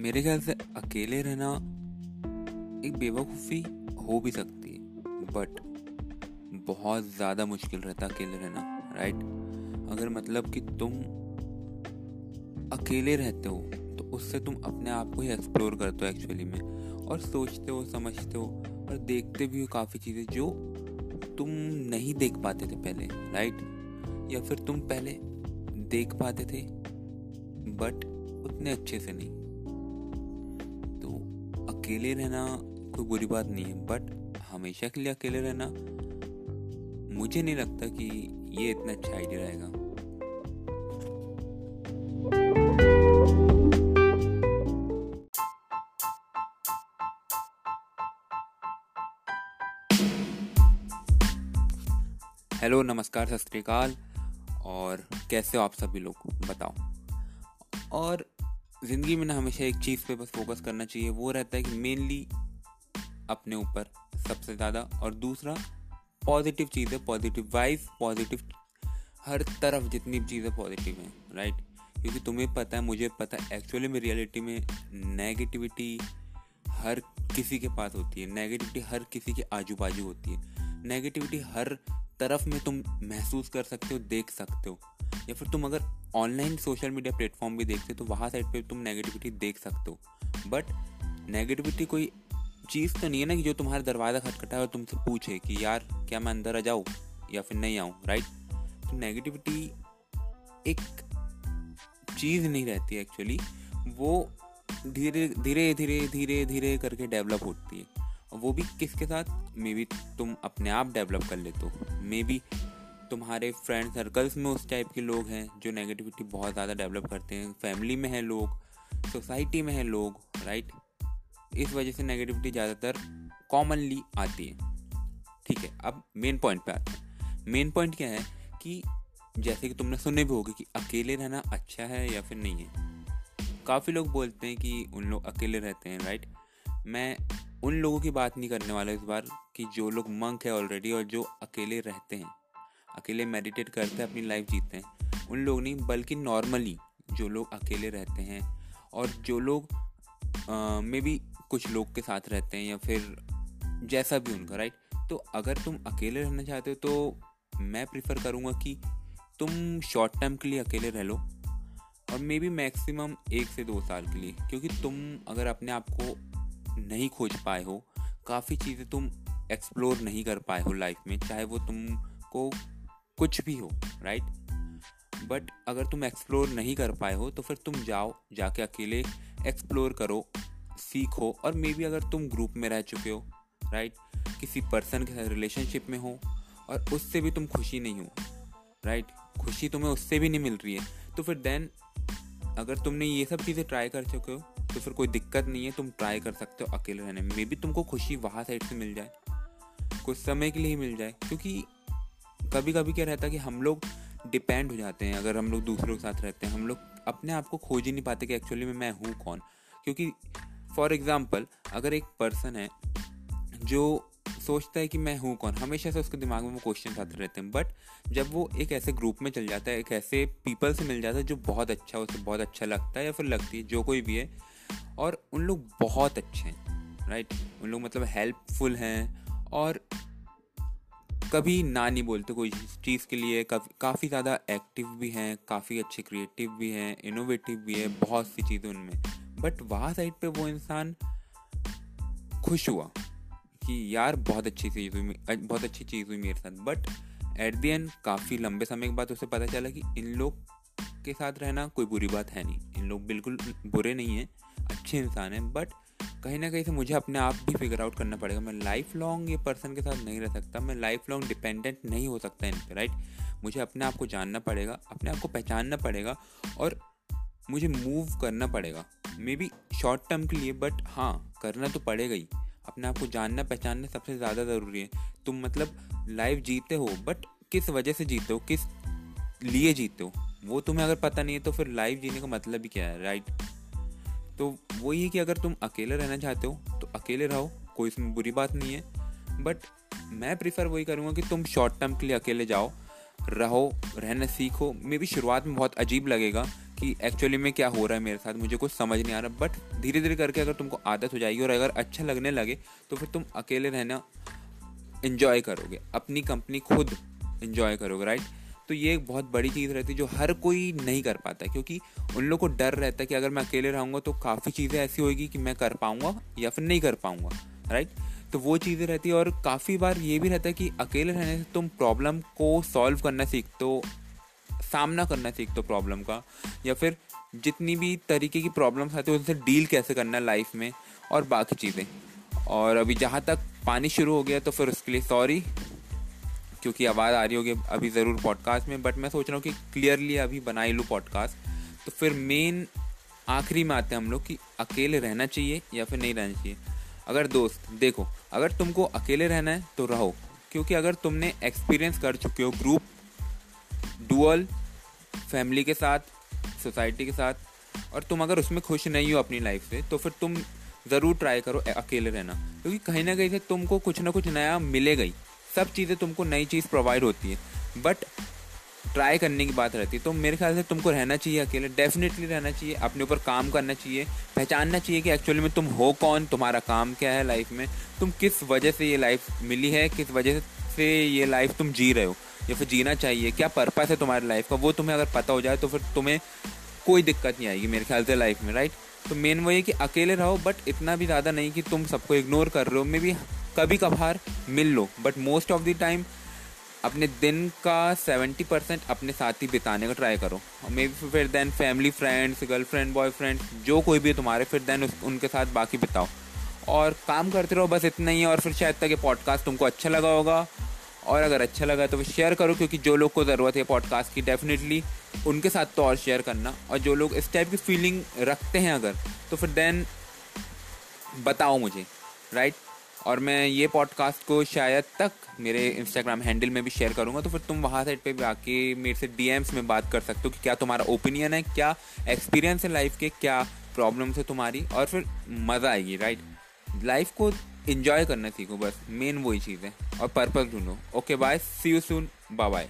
मेरे ख्याल से अकेले रहना एक बेवकूफ़ी हो भी सकती है बट बहुत ज़्यादा मुश्किल रहता अकेले रहना राइट अगर मतलब कि तुम अकेले रहते हो तो उससे तुम अपने आप को ही एक्सप्लोर करते हो एक्चुअली में, और सोचते हो, समझते हो, और देखते भी हो काफ़ी चीज़ें जो तुम नहीं देख पाते थे पहले राइट या फिर तुम पहले देख पाते थे बट उतने अच्छे से नहीं। अकेले रहना कोई बुरी बात नहीं है बट हमेशा के लिए अकेले रहना मुझे नहीं लगता कि ये इतना अच्छा आइडिया रहेगा। हेलो नमस्कार, सत और कैसे हो आप सभी लोग? बताओ। और ज़िंदगी में ना हमेशा एक चीज़ पे बस फोकस करना चाहिए। वो रहता है कि मेनली अपने ऊपर सबसे ज़्यादा और दूसरा पॉजिटिव चीज़ है पॉजिटिव वाइज पॉजिटिव हर तरफ़ जितनी चीज़ें पॉजिटिव हैं राइट क्योंकि तुम्हें पता है, मुझे पता है एक्चुअली में रियलिटी में नेगेटिविटी हर किसी के पास होती है। नेगेटिविटी हर किसी के आजू बाजू होती है। नेगेटिविटी हर तरफ़ में तुम महसूस कर सकते हो, देख सकते हो। या फिर तुम अगर ऑनलाइन सोशल मीडिया प्लेटफॉर्म भी देखते हो तो वहाँ साइड पे तुम नेगेटिविटी देख सकते हो। बट नेगेटिविटी कोई चीज़ तो नहीं है ना कि जो तुम्हारा दरवाज़ा खटखटाए और तुमसे पूछे कि, यार, क्या मैं अंदर आ जाऊँ या फिर नहीं आऊँ? राइट तो नेगेटिविटी एक चीज़ नहीं रहती एक्चुअली वो धीरे धीरे धीरे धीरे धीरे करके डेवलप होती है। वो भी किसके साथ? मे बी तुम अपने आप डेवलप कर लेते हो। मे बी तुम्हारे फ्रेंड सर्कल्स में उस टाइप के लोग हैं जो नेगेटिविटी बहुत ज़्यादा डेवलप करते हैं। फैमिली में है लोग सोसाइटी में है लोग राइट इस वजह से नेगेटिविटी ज़्यादातर कॉमनली आती है। ठीक है, अब मेन पॉइंट पे आते हैं। मेन पॉइंट क्या है कि जैसे कि तुमने सुने भी होगी कि अकेले रहना अच्छा है या फिर नहीं है। काफ़ी लोग बोलते हैं कि उन लोग अकेले रहते हैं राइट मैं उन लोगों की बात नहीं करने वाला इस बार कि जो लोग मंक है ऑलरेडी और जो अकेले रहते हैं, अकेले मेडिटेट करते हैं, अपनी लाइफ जीते हैं, उन लोग नहीं, बल्कि नॉर्मली जो लोग अकेले रहते हैं और जो लोग मे बी कुछ लोग के साथ रहते हैं या फिर जैसा भी उनका राइट तो अगर तुम अकेले रहना चाहते हो तो मैं प्रिफर करूँगा कि तुम शॉर्ट टर्म के लिए अकेले रह लो और मे बी मैक्सिमम एक से दो साल के लिए, क्योंकि तुम अगर अपने आप को नहीं खोज पाए हो, काफ़ी चीज़ें तुम एक्सप्लोर नहीं कर पाए हो लाइफ में, चाहे वो तुमको कुछ भी हो राइट बट अगर तुम एक्सप्लोर नहीं कर पाए हो तो फिर तुम जाओ, जाके अकेले एक्सप्लोर करो, सीखो, और मे बी अगर तुम ग्रुप में रह चुके हो राइट किसी पर्सन के साथ रिलेशनशिप में हो, और उससे भी तुम खुशी नहीं हो राइट खुशी तुम्हें उससे भी नहीं मिल रही है। तो फिर देन अगर तुमने ये सब चीज़ें ट्राई कर चुके हो तो फिर कोई दिक्कत नहीं है, तुम ट्राई कर सकते हो अकेले रहने में। मे बी तुमको खुशी वहाँ साइड से मिल जाए, कुछ समय के लिए ही मिल जाए, क्योंकि कभी कभी क्या रहता है कि हम लोग डिपेंड हो जाते हैं, अगर हम लोग दूसरों के साथ रहते हैं, हम लोग अपने आप को खोज ही नहीं पाते कि एक्चुअली में, मैं हूँ कौन। क्योंकि फॉर एग्ज़ाम्पल अगर एक पर्सन है जो सोचता है कि मैं हूँ कौन, हमेशा से उसके दिमाग में वो क्वेश्चन आते रहते हैं बट जब वो एक ऐसे ग्रुप में चल जाता है, एक ऐसे पीपल से मिल जाता है जो बहुत अच्छा उसे बहुत अच्छा लगता है या फिर लगती है, जो कोई भी है और उन लोग बहुत अच्छे हैं राइट उन लोग मतलब हेल्पफुल हैं और कभी ना नहीं बोलते कोई चीज़ के लिए। काफ़ी ज़्यादा एक्टिव भी हैं, काफ़ी अच्छे क्रिएटिव भी हैं इनोवेटिव भी है, बहुत सी चीज़ें उनमें। बट वहाँ साइड पे वो इंसान खुश हुआ कि यार बहुत अच्छी चीज़ हुई बहुत अच्छी चीज़ हुई मेरे साथ। बट एट दी एंड काफ़ी लंबे समय के बाद उसे पता चला कि इन लोग के साथ रहना कोई बुरी बात है नहीं। इन लोग बिल्कुल बुरे नहीं हैं। अच्छे इंसान हैं बट कहीं ना कहीं से मुझे अपने आप भी फिगर आउट करना पड़ेगा। मैं लाइफ लॉन्ग ये पर्सन के साथ नहीं रह सकता, मैं लाइफ लॉन्ग डिपेंडेंट नहीं हो सकता इन पर राइट मुझे अपने आप को जानना पड़ेगा, अपने आप को पहचानना पड़ेगा और मुझे मूव करना पड़ेगा। मे बी शॉर्ट टर्म के लिए बट हाँ करना तो पड़ेगा ही। अपने आप को जानना, पहचानना सबसे ज़्यादा ज़रूरी है। तुम मतलब लाइफ जीते हो बट किस वजह से जीते हो, किस लिए जीते हो, वो तुम्हें अगर पता नहीं है तो फिर लाइफ जीने का मतलब ही क्या है राइट तो वही है कि अगर तुम अकेले रहना चाहते हो तो अकेले रहो, कोई इसमें बुरी बात नहीं है। बट मैं प्रीफर वही करूँगा कि तुम शॉर्ट टर्म के लिए अकेले जाओ, रहो, रहना सीखो। मे भी शुरुआत में बहुत अजीब लगेगा कि एक्चुअली में क्या हो रहा है मेरे साथ, मुझे कुछ समझ नहीं आ रहा। बट धीरे धीरे करके अगर तुमको आदत हो जाएगी और अगर अच्छा लगने लगे तो फिर तुम अकेले रहना इन्जॉय करोगे। अपनी कंपनी खुद इन्जॉय करोगे राइट तो ये एक बहुत बड़ी चीज़ रहती है जो हर कोई नहीं कर पाता क्योंकि उन लोग को डर रहता है कि अगर मैं अकेले रहूँगा तो काफ़ी चीज़ें ऐसी होगी कि मैं कर पाऊँगा या फिर नहीं कर पाऊँगा राइट तो वो चीज़ें रहती है और काफ़ी बार ये भी रहता है कि अकेले रहने से तुम प्रॉब्लम को सॉल्व करना सीखते हो, सामना करना सीखते हो प्रॉब्लम का, या फिर जितनी भी तरीके की प्रॉब्लम्स आती है उनसे डील कैसे करना लाइफ में और बाकी चीज़ें। और अभी जहाँ तक पानी शुरू हो गया तो फिर उसके लिए सॉरी क्योंकि आवाज़ आ रही होगी अभी ज़रूर पॉडकास्ट में बट मैं सोच रहा हूँ कि क्लियरली अभी बना ही लूँ पॉडकास्ट तो फिर मेन आखिरी में आते हैं हम लोग कि अकेले रहना चाहिए या फिर नहीं रहना चाहिए। अगर दोस्त, देखो, अगर तुमको अकेले रहना है तो रहो। क्योंकि अगर तुमने एक्सपीरियंस कर चुके हो ग्रुप डुअल फैमिली के साथ सोसाइटी के साथ, और तुम अगर उसमें खुश नहीं हो अपनी लाइफ से तो फिर तुम ज़रूर ट्राई करो अकेले रहना। क्योंकि कहीं ना कहीं से तुमको कुछ ना कुछ नया मिलेगा ही। सब चीज़ें तुमको नई चीज़ प्रोवाइड होती है। बट ट्राई करने की बात रहती है। तो मेरे ख्याल से तुमको रहना चाहिए अकेले। डेफिनेटली रहना चाहिए। अपने ऊपर काम करना चाहिए। पहचानना चाहिए कि एक्चुअली में तुम हो कौन? तुम्हारा काम क्या है लाइफ में? तुम किस वजह से ये लाइफ मिली है? किस वजह से ये लाइफ तुम जी रहे हो? या फिर जीना चाहिए? क्या पर्पस है तुम्हारी लाइफ का? वो तुम्हें अगर पता हो जाए तो फिर तुम्हें कोई दिक्कत नहीं आएगी मेरे ख्याल से लाइफ में राइट तो मेन वो ये कि अकेले रहो बट इतना भी ज़्यादा नहीं कि तुम सबको इग्नोर कर रहे हो। मे भी कभी कभार मिल लो but most of the time अपने दिन का सेवेंटी परसेंट अपने साथ ही बिताने का ट्राई करो। मे बी फिर then family friends girlfriend boyfriend जो कोई भी तुम्हारे, फिर देन उनके साथ बाकी बिताओ। और काम करते रहो, बस इतना ही, और फिर शायद तक ये पॉडकास्ट तुमको अच्छा लगा होगा। और अगर अच्छा लगा तो फिर शेयर करो, क्योंकि जो लोग को ज़रूरत है पॉडकास्ट की डेफिनेटली उनके साथ तो और शेयर करना। और जो लोग इस टाइप की फीलिंग रखते हैं अगर तो फिर देन बताओ मुझे राइट और मैं ये पॉडकास्ट को शायद तक मेरे इंस्टाग्राम हैंडल में भी शेयर करूँगा तो फिर तुम वहाँ साइड पे भी आके मेरे से डीएम्स में बात कर सकते हो कि क्या तुम्हारा ओपिनियन है, क्या एक्सपीरियंस है लाइफ के, क्या प्रॉब्लम्स है तुम्हारी, और फिर मज़ा आएगी राइट लाइफ को इन्जॉय करना सीखो बस मेन वही चीज़ है, और पर्पज़ ढूंढो। Okay bye see you soon bye bye